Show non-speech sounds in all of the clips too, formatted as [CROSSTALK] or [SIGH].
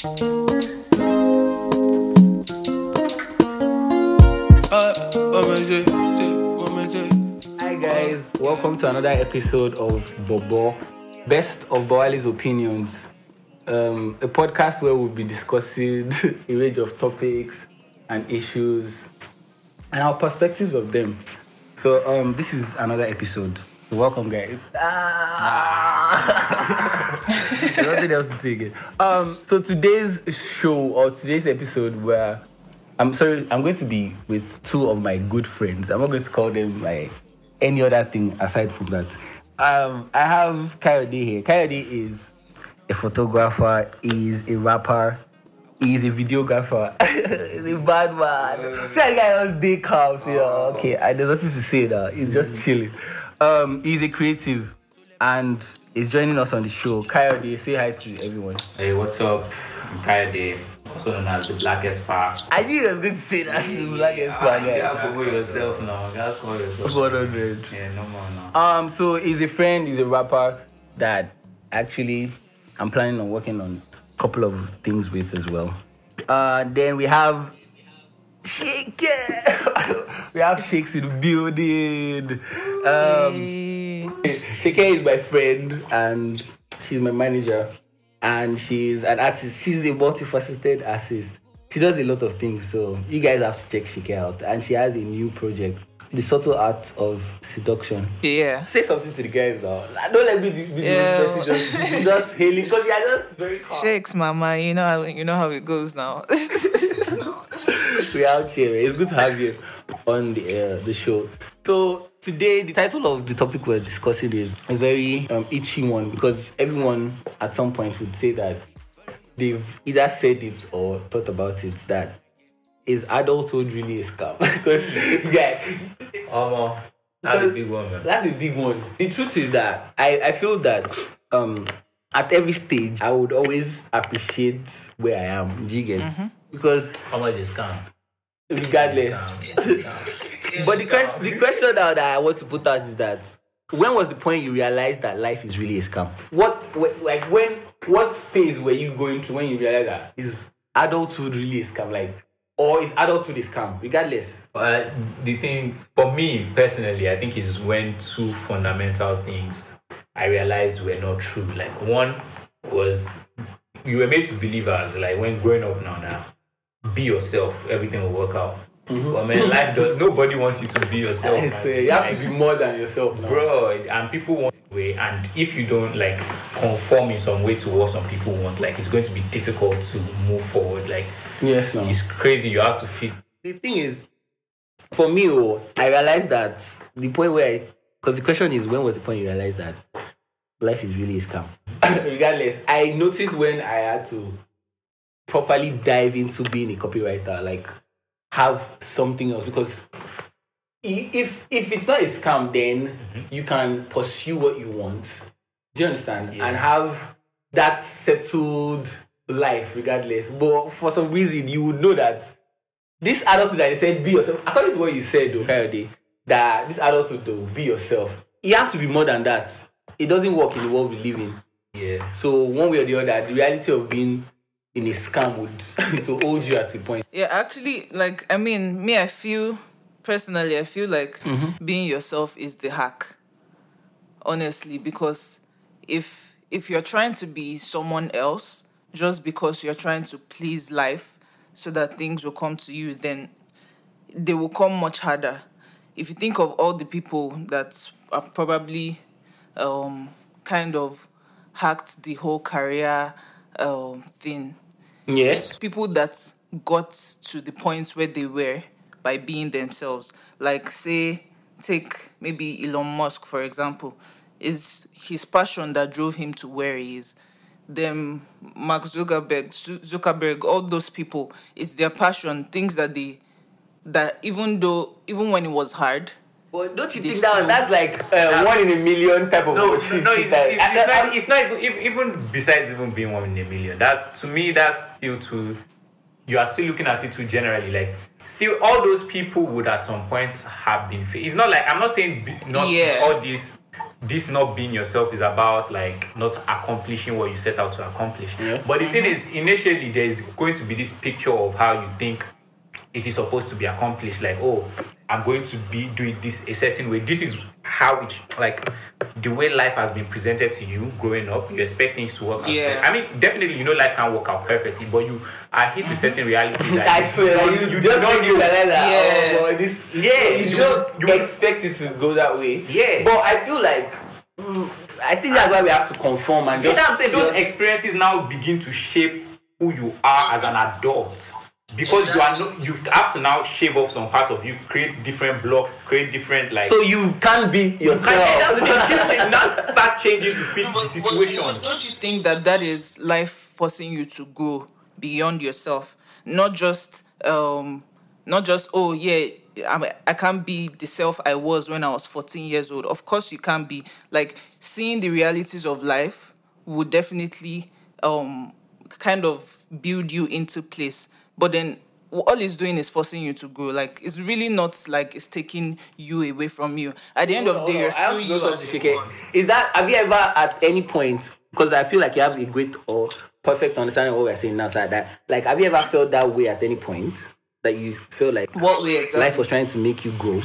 Hi guys, welcome to another episode of Bobo, Best of Boali's Opinions, um, a podcast where we'll be discussing [LAUGHS] a range of topics and issues and our perspectives of them. So um, this is another episode. Welcome, guys. Ah! [LAUGHS] Nothing else to say again. Um, so today's show or today's episode, where I'm sorry, I'm going to be with two of my good friends. I'm not going to call them like any other thing aside from that. Um, I have Kayode here. Kayode is a photographer, is a rapper, he's a videographer, [LAUGHS] he's a bad man. See that guy was day calm. So, yeah, okay, I, there's nothing to say now. He's just chilling. Um, he's a creative and he's joining us on the show. Kayode, say hi to everyone. Hey, what's up? I'm Kayode, also known as the Blackest Spark. I knew he was going to say that. Like a Ah, swag you guy. gotta promote yourself now. You gotta call yourself. 100. Yeah, no more now. Um, so he's a friend, he's a rapper that actually I'm planning on working on a couple of things with as well. Uh, then we have Shake. [LAUGHS] we have Shakes in the building. Um, Shake is my friend and she's my manager and she's an artist. She's a multifaceted artist. She does a lot of things, so you guys have to check Shike out. And she has a new project, The Subtle Art of Seduction. Yeah. Say something to the guys now. Don't let me be the Yeah. person just, just hailing because you are just very calm. Shakes, mama. You know how you know how it goes now. [LAUGHS] [LAUGHS] we are out here. It's good to have you on the uh, the show. So today, the title of the topic we're discussing is a very um, itchy one because everyone at some point would say that they've either said it or thought about it. That is adulthood really a scam? [LAUGHS] because yeah, Um, that's a big one, man. That's a big one. The truth is that I, I feel that um at every stage I would always appreciate where I am. Do you get? Because How much is scam? regardless. [LAUGHS] but the question the question now that I want to put out is that when was the point you realized that life is really a scam? What wh- like when what phase were you going through when you realized that is adulthood really a scam? Like or is adulthood a scam? Regardless. But the thing for me personally, I think is when two fundamental things I realized were not true. Like one was you were made to believe as like when growing up now now be yourself, everything will work out. Mm-hmm. But man, life does nobody wants you to be yourself. man. So you have to be more than yourself now. bro and people want way and if you don't like conform in some way to what some people want like it's going to be difficult to move forward like Yes, no. it's crazy you have to fit the thing is, for me, oh, I realized that the point where, I because the question is, when was the point you realized that life is really a scam? [LAUGHS] Regardless, I noticed when I had to properly dive into being a copywriter, like have something else because if if it's not a scam, then mm-hmm. you can pursue what you want. Do you understand? Yeah. And have that settled life, regardless. But for some reason, you would know that this adulthood that they said be yourself, according to what you said though, mm-hmm. Kayode, that this adulthood though, be yourself. You have to be more than that. It doesn't work in the world we live in. yeah So one way or the other, the reality of being in a scam would [LAUGHS] to hold you at a point. yeah, actually, like I mean, me, I feel personally, I feel like being yourself is the hack. Honestly, because if if you're trying to be someone else just because you're trying to please life so that things will come to you, then they will come much harder. If you think of all the people that have probably um, kind of hacked the whole career um, thing, Yes. people that got to the point where they were by being themselves. Like, say, take maybe Elon Musk, for example, is his passion that drove him to where he is. Them Mark Zuckerberg, Zuckerberg, all those people, it's their passion, things that they, that even though, even when it was hard, But don't you They think that that's like uh, one in a million type of no, bullshit? no, it's, it's, it's not. It's not even, even even besides even being one in a million. That's to me. That's still too. You are still looking at it too generally. Like still, all those people would at some point have been. Fa- it's not like I'm not saying not Yeah. all this. this not being yourself is about like not accomplishing what you set out to accomplish. Yeah. But the thing is, initially there is going to be this picture of how you think it is supposed to be accomplished. Like, oh, I'm going to be doing this a certain way. This is how it like the way life has been presented to you growing up. You expect things to work out. Yeah. I mean, definitely, you know, life can't work out perfectly, but you are hit with certain realities. [LAUGHS] That I swear, don't- you, you just don't you that. Yeah. Oh, God, this. Yeah, you you- don't you- expect it to go that way. Yeah. But I feel like, mm, I think that's why we have to conform and just. saying? Those experiences now begin to shape who you are as an adult. Because you are no, you have to now shave off some part of you, create different blocks, create different like. so you can't be You can't- that's the yourself. thing, [LAUGHS] changing, not start changing to fit the But- but. Don't you think that that is life forcing you to grow beyond yourself? Not just, um, not just oh yeah, I I can't be the self I was when I was 14 years old. Of course you can't be. Like seeing the realities of life would definitely um kind of build you into place. But then all it's doing is forcing you to grow. Like it's really not like it's taking you away from you. At the end of the day, you're still you. know something, Shike. Is that have you ever at any point? Because I feel like you have a great or perfect understanding of what we're saying now. So that like, have you ever felt that way at any point? That you feel like What way exactly? life was trying to make you grow?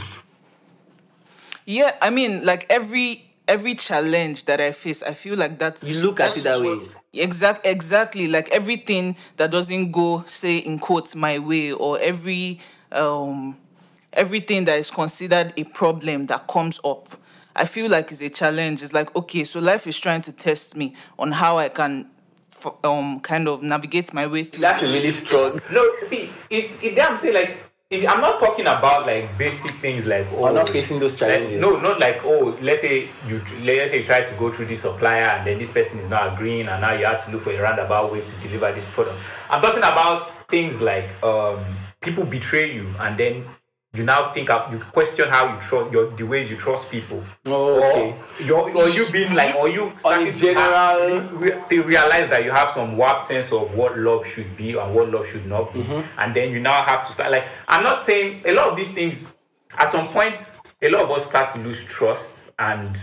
Yeah, I mean, like every every challenge that I face, I feel like that's You look at it that way. Exact, exactly. Like everything that doesn't go, say in quotes, my way, or every um everything that is considered a problem that comes up, I feel like is a challenge. It's like okay, so life is trying to test me on how I can um kind of navigate my way through. That's really strong. No, see, it, it, I'm saying like, I'm not talking about like basic things like oh, Or not facing those like, challenges. no, not like oh, let's say you let's say you try to go through this supplier and then this person is not agreeing and now you have to look for a roundabout way to deliver this product. I'm talking about things like um, people betray you and then you now think up, you question how you trust your the ways you trust people. Oh, okay. Or, or you being like, or you starting to general- they realize that you have some warped sense of what love should be and what love should not be, Mm-hmm. and then you now have to start. Like, I'm not saying a lot of these things. At some point, a lot of us start to lose trust, and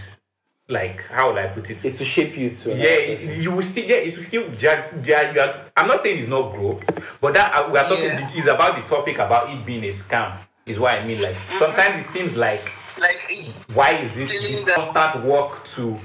like, how will I put it? It to shape you to. yeah, it- you will still, yeah, it will still, Yeah, are, I'm not saying it's not growth, but that uh, we are talking Yeah. is about the topic about it being a scam. Is what I mean. Like sometimes it seems like like why is it this constant work to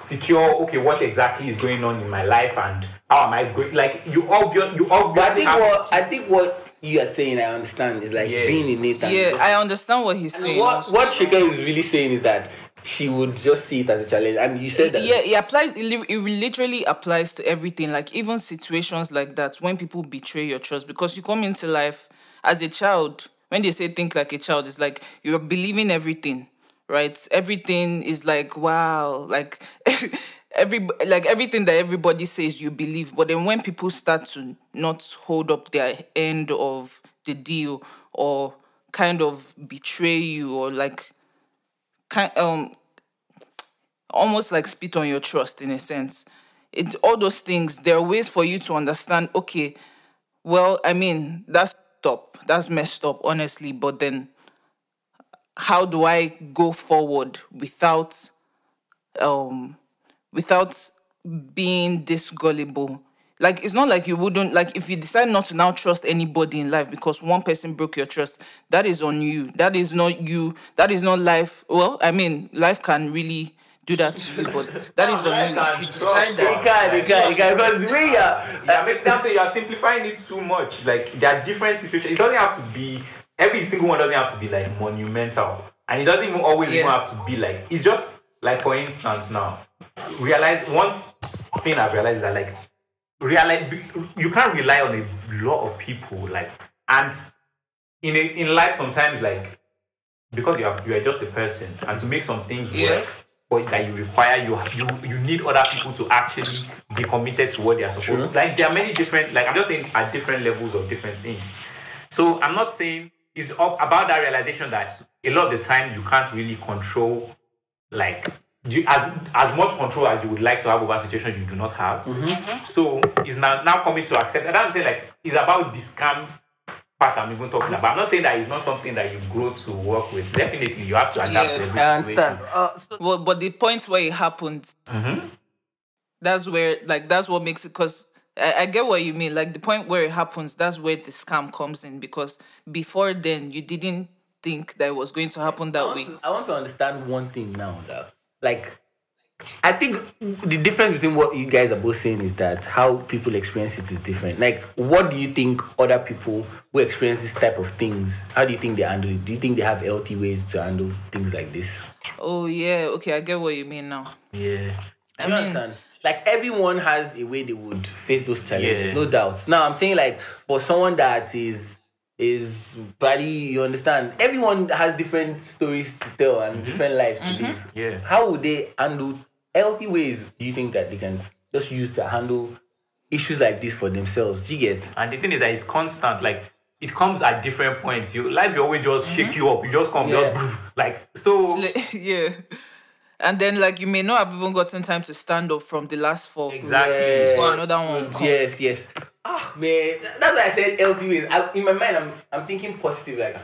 secure okay what exactly is going on in my life and how am I going like you obvious you But I obviously think have what I think what you are saying, I understand, is like Yeah. being in it. And yeah, I understand what he's saying. what what Shika is really saying is that she would just see it as a challenge, and you said that. yeah it applies it, it literally applies to everything like even situations like that when people betray your trust because you come into life as a child when they say think like a child it's like you're believing everything right everything is like wow like [LAUGHS] every like everything that everybody says you believe but then when people start to not hold up their end of the deal or kind of betray you or like kind um almost like spit on your trust in a sense. It all those things, there are ways for you to understand, okay, well, I mean, that's up. That's messed up, honestly. But then how do I go forward without um without being this gullible? Like it's not like you wouldn't like if you decide not to now trust anybody in life because one person broke your trust, that is on you. That is not you. That is not life. Well, I mean, life can really do that to you, but that is on you. If you decide He that can, he can, he can, because the way you are, yeah, make them say you are simplifying it too much. Like there are different situations. It doesn't have to be every single one doesn't have to be like monumental, and it doesn't even always even have to be like. It's just like for instance now, realize one thing I've realized is that like realize you can't rely on a lot of people like and in a, in life sometimes like because you are you are just a person and to make some things Yeah. That you require you you you need other people to actually be committed to what they are supposed to. Like there are many different like i'm just saying at different levels of different things. So i'm not saying it's up about that realization that a lot of the time you can't really control like you, as as much control as you would like to have over situations you do not have. Mm-hmm. So it's now now coming to accept and i'm saying like it's about scam part I'm even talking about. I'm not saying that it's not something that you grow to work with. Definitely, you have to adapt Yeah, to every I situation. understand. Uh, so Well, but the point where it happened, that's where like that's what makes it. Cause I, I get what you mean. Like the point where it happens, that's where the scam comes in. Because before then, you didn't think that it was going to happen that want, way. to, I want to understand one thing now. That, like, I think the difference between what you guys are both saying is that how people experience it is different. Like, what do you think other people who experience this type of things, how do you think they handle it? Do you think they have healthy ways to handle things like this? Oh yeah, okay, I get what you mean now. Yeah. I understand. Like everyone has a way they would face those challenges, Yeah. no doubt. Now I'm saying like for someone that is is probably you understand, everyone has different stories to tell and mm-hmm. different lives to live. Mm-hmm. Yeah. How would they handle healthy ways do you think that they can just use to handle issues like this for themselves? Do you get And the thing is that it's constant. Like it comes at different points. You life will always just shake mm-hmm. you up. You just come, Yeah. just [LAUGHS] like so. [LAUGHS] yeah. And then like you may not have even gotten time to stand up from the last fall. Exactly. Yeah. For another one. Yes, yes. Ah, man, that's why I said healthy ways. I, in my mind, I'm I'm thinking positive. Like,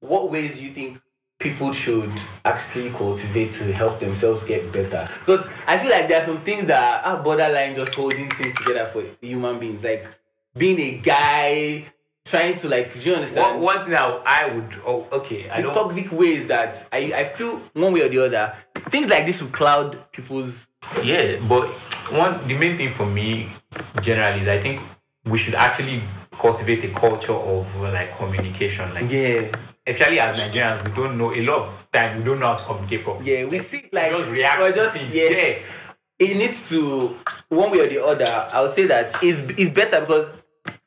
what ways do you think people should actually cultivate to help themselves get better? Because I feel like there are some things that are borderline just holding things together for human beings. Like being a guy, trying to like, do you understand? one thing I, I would. Oh, okay. I the don't. toxic ways that I, I feel one way or the other, things like this will cloud people's Yeah, but one the main thing for me generally is I think we should actually cultivate a culture of uh, like communication. Like yeah especially as Nigerians, we don't know a lot of time we don't know how to communicate properly. yeah we see like just react or to just things. yes it needs to one way or the other i would say that it's, it's better because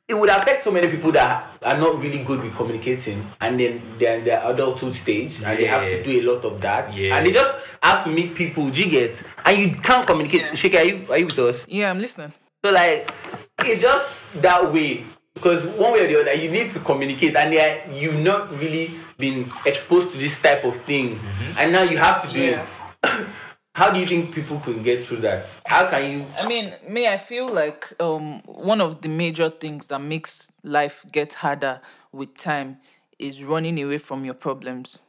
it would affect so many people that are not really good with communicating and then they're in their adulthood stage and they have to do a lot of that Yeah. and they just have to meet people do you get and you can't communicate Sheke, are you, are you with us Yeah, I'm listening. So like it's just that way because one way or the other you need to communicate and yeah, you've not really been exposed to this type of thing and now you have to do Yeah. it. [COUGHS] How do you think people could get through that? How can you I mean, me, I feel like um, one of the major things that makes life get harder with time is running away from your problems.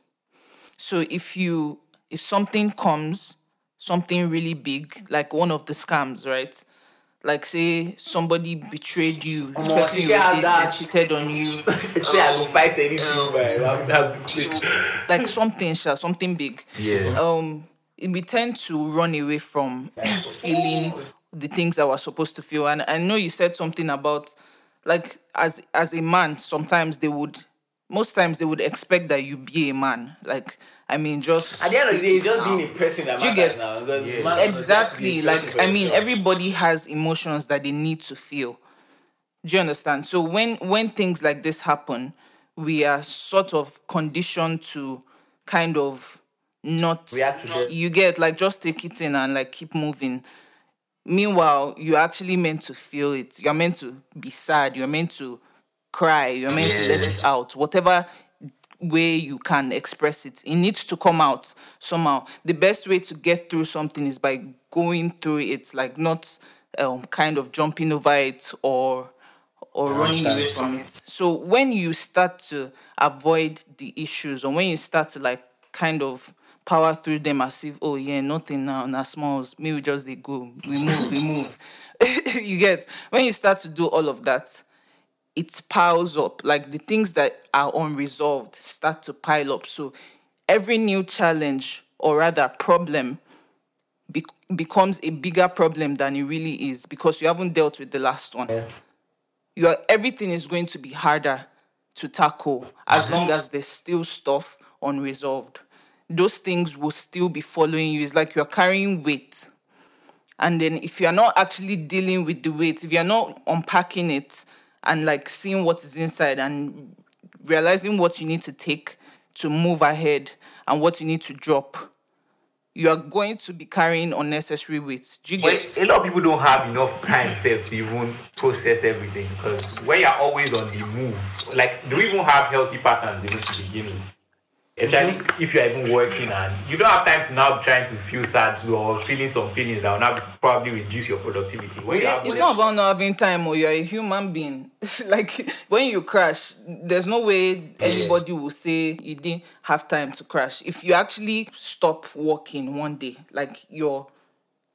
So if you if something comes, something really big, like one of the scams, right? Like say somebody betrayed you, the Omo, person you were dating that. cheated on you, [LAUGHS] say I will fight anything but I'm not [LAUGHS] like something, sha, something big. Yeah. um we tend to run away from [COUGHS] feeling the things that we're supposed to feel and i know you said something about like as as a man sometimes they would most times they would expect that you be a man like i mean just At the end of the day, it's just being a person that Do you matters get- now. Yeah. man, exactly just be a person like i mean everybody has emotions that they need to feel. Do you understand? So when when things like this happen we are sort of conditioned to kind of not React to them. you get like just take it in and like keep moving. Meanwhile you're actually meant to feel it. You're meant to be sad. You're meant to cry. You're meant to let it out. Whatever way you can express it. It needs to come out somehow. The best way to get through something is by going through it like not um, kind of jumping over it or or running away from it. So when you start to avoid the issues or when you start to like kind of power through them as if oh yeah nothing now na smalls maybe just they go we move we move. [LAUGHS] You get? When you start to do all of that it piles up. Like the things that are unresolved start to pile up. So every new challenge, or rather problem, be- becomes a bigger problem than it really is because you haven't dealt with the last one. Yeah. You are, everything is going to be harder to tackle as long as there's still stuff unresolved. Those things will still be following you. It's like you're carrying weight. And then if you're not actually dealing with the weight, if you're not unpacking it and like seeing what is inside and realizing what you need to take to move ahead and what you need to drop, you are going to be carrying unnecessary weight. Do you get a lot of people don't have enough time self to even process everything because when you're always on the move, like do we even have healthy patterns even to begin with? Especially if you're even working and you don't have time to now trying to feel sad or feeling some feelings that will now probably reduce your productivity. When you It's not about not having time oh, or you're a human being. [LAUGHS] like when you crash, there's no way anybody will say you didn't have time to crash. If you actually stop working one day, like you're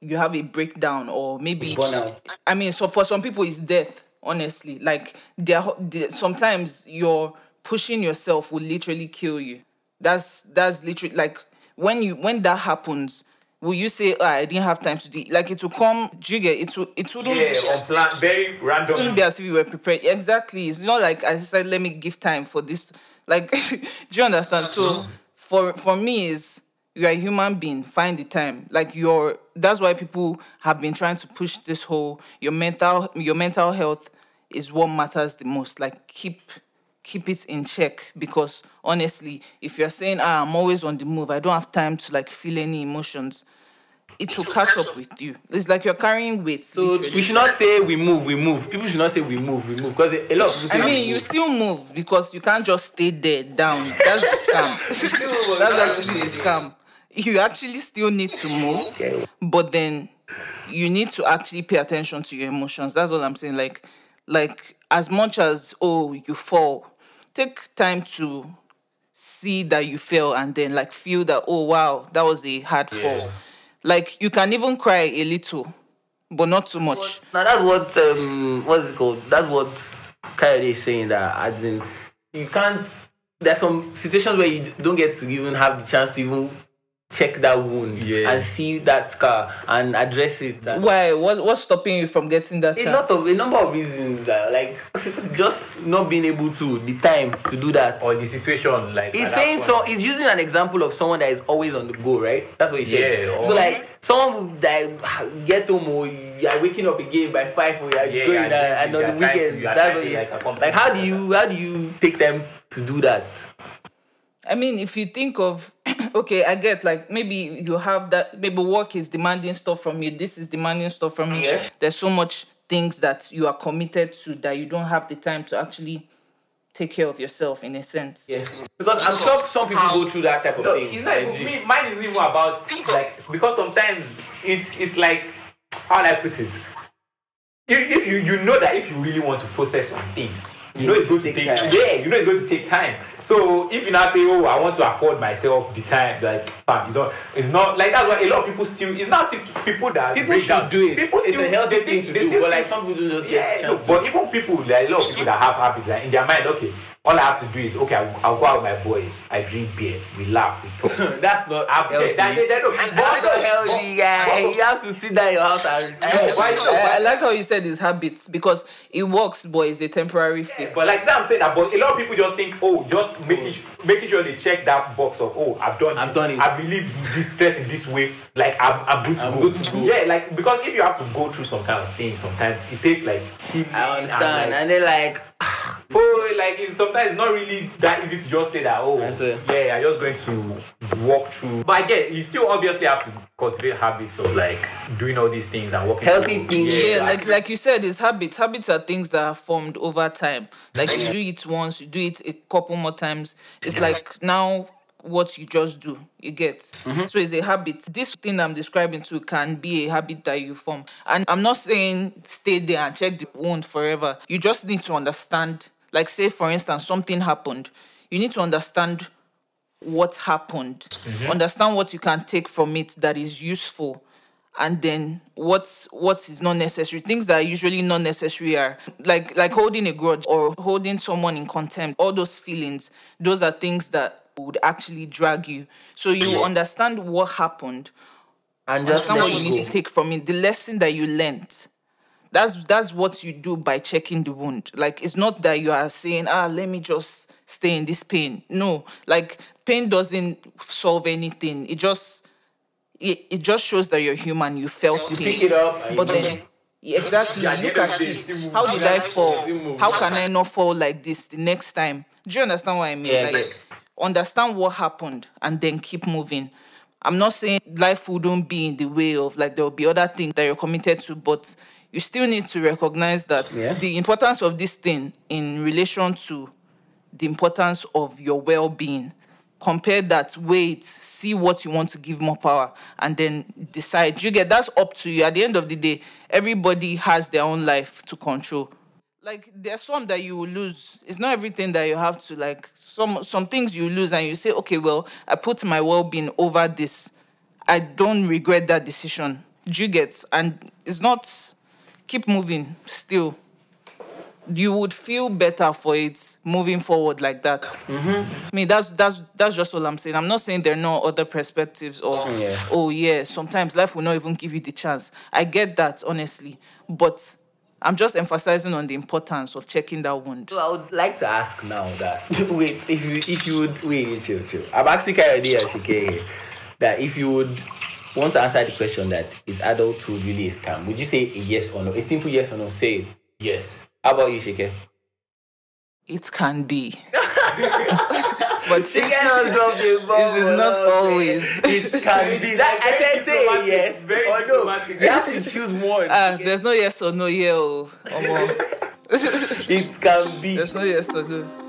you have a breakdown or maybe I mean, so for some people it's death, honestly. Like they're, they sometimes you're pushing yourself will literally kill you. That's that's literally like when you when that happens, will you say, oh, I didn't have time to do it? Like it will come, get it will it wouldn't yeah, on plan, very random. It wouldn't be as if you were prepared. Exactly. It's not like I said, let me give time for this. Like, [LAUGHS] do you understand? So for for me is you're a human being, find the time. Like your that's why people have been trying to push this whole your mental your mental health is what matters the most. Like keep keep it in check because honestly, if you're saying, ah, I'm always on the move, I don't have time to like feel any emotions, it will catch up with you. It's like you're carrying weight. So literally. we should not say we move, we move. People should not say we move, we move. Because a lot of people say I mean, you move. still move because you can't just stay there down. That's the scam. [LAUGHS] That's actually a scam. You actually still need to move, but then you need to actually pay attention to your emotions. That's all I'm saying. Like, like as much as oh you fall, take time to see that you fell and then like feel that oh wow that was a hard fall. Like you can even cry a little, but not too much. Now that's what um what's it called? That's what Kayode is saying that as in you can't there's some situations where you don't get to even have the chance to even check that wound Yeah. and see that scar and address it. And Why? What, what's stopping you from getting that a chance? lot of a number of reasons that like [LAUGHS] just not being able to the time to do that. or the situation like He's saying so. He's using an example of someone that is always on the go, right? That's what he said. Yeah, so like someone that get home or you are waking up again by five or you are Yeah, going are uh, out and on the are trying to- weekends. That's what you like, like. How do you how do you take them to do that? I mean, if you think of, [CLEARS THROAT] okay, I get like maybe you have that, maybe work is demanding stuff from you, this is demanding stuff from you. Yeah. There's so much things that you are committed to that you don't have the time to actually take care of yourself in a sense. Yes, because I'm sure some people go through that type of No, thing. it's not even me. Mine is even about like because sometimes it's it's like how do I put it? If, if you you know that if you really want to process some things, you know it's going to Take take time. yeah, you know it's going to take time. So if you now say, oh, I want to afford myself the time, like fam, it's not it's not like that's why a lot of people still it's not people that People should down- do it. People it's still a healthy they thing to they do, but like some people just yeah, get no, chance but even people, like a lot of people that have habits, like in their mind, okay, all I have to do is, okay, I'll, I'll go out with my boys, I drink beer, we laugh, we talk. [LAUGHS] That's not I'm, healthy. that, that, that, no, That's but- not healthy, guy. You have to sit down in your house and. No, why not? I, I like how you said it's habits because it works, but it's a temporary fix. But like that, I'm saying that. But a lot of people just think, oh, just making oh. su- making sure they check that box of, oh, I've done, I've this, done it. I believe this stress in this way. Like I'm, I'm good to I'm go. good to go. Yeah, like because if you have to go through some kind of thing, sometimes it takes like chilling. I understand, And, like, and then like [SIGHS] oh, like it's sometimes it's not really that easy to just say that. Oh, That's yeah, I'm just going to walk through. But again, you still obviously have to cultivate habits of like doing all these things and working. Healthy through- things. yeah, Yeah. like like you said, it's habits. Habits are things that are formed over time. Like you do it once, you do it a couple more times. It's like now what you just do. You get. Mm-hmm. So it's a habit. This thing I'm describing to can be a habit that you form. And I'm not saying stay there and check the wound forever. You just need to understand. Like say for instance, something happened. You need to understand what happened, mm-hmm. understand what you can take from it that is useful, and then what's what is not necessary. Things that are usually not necessary are like like holding a grudge or holding someone in contempt. All those feelings, those are things that would actually drag you. So you understand what happened, and just understand what you need to take from it, the lesson that you learned. That's that's what you do by checking the wound. Like it's not that you are saying, ah, let me just stay in this pain. No, like pain doesn't solve anything. It just it, it just shows that you're human. You felt You pain. pick it up, But then yeah, exactly, Yeah, look at the it. How did I fall? How can I not fall like this the next time? Do you understand what I mean? Yeah, like understand what happened and then keep moving. I'm not saying life wouldn't be in the way of like there will be other things that you're committed to, but you still need to recognize that Yeah. the importance of this thing in relation to the importance of your well-being compare that, wait, see what you want to give more power, and then decide. You get that's up to you. At the end of the day, everybody has their own life to control. Like there's some that you will lose. It's not everything that you have to like. Some some things you lose, and you say, okay, well, I put my well-being over this. I don't regret that decision. Do you get? And it's not. Keep moving. Still you would feel better for it moving forward like that. Mm-hmm. I mean, that's that's that's just all I'm saying. I'm not saying there are no other perspectives or Oh, yeah. oh yeah, sometimes life will not even give you the chance. I get that honestly, but I'm just emphasizing on the importance of checking that wound. So I would like to ask now that [LAUGHS] wait, if you if you would wait, chill, chill. I'm asking Kayode Ashike that if you would want to answer the question that is adulthood really a scam, would you say a yes or no? A simple yes or no. Say. Yes. How about you, Shike? It can be, [LAUGHS] but Shike has dropped the [LAUGHS] ball. It is not always. It can be. That I said say yes Very or no. You have to choose one. ah, there's no yes or no here. Oh, [LAUGHS] it can be. there's no yes or no.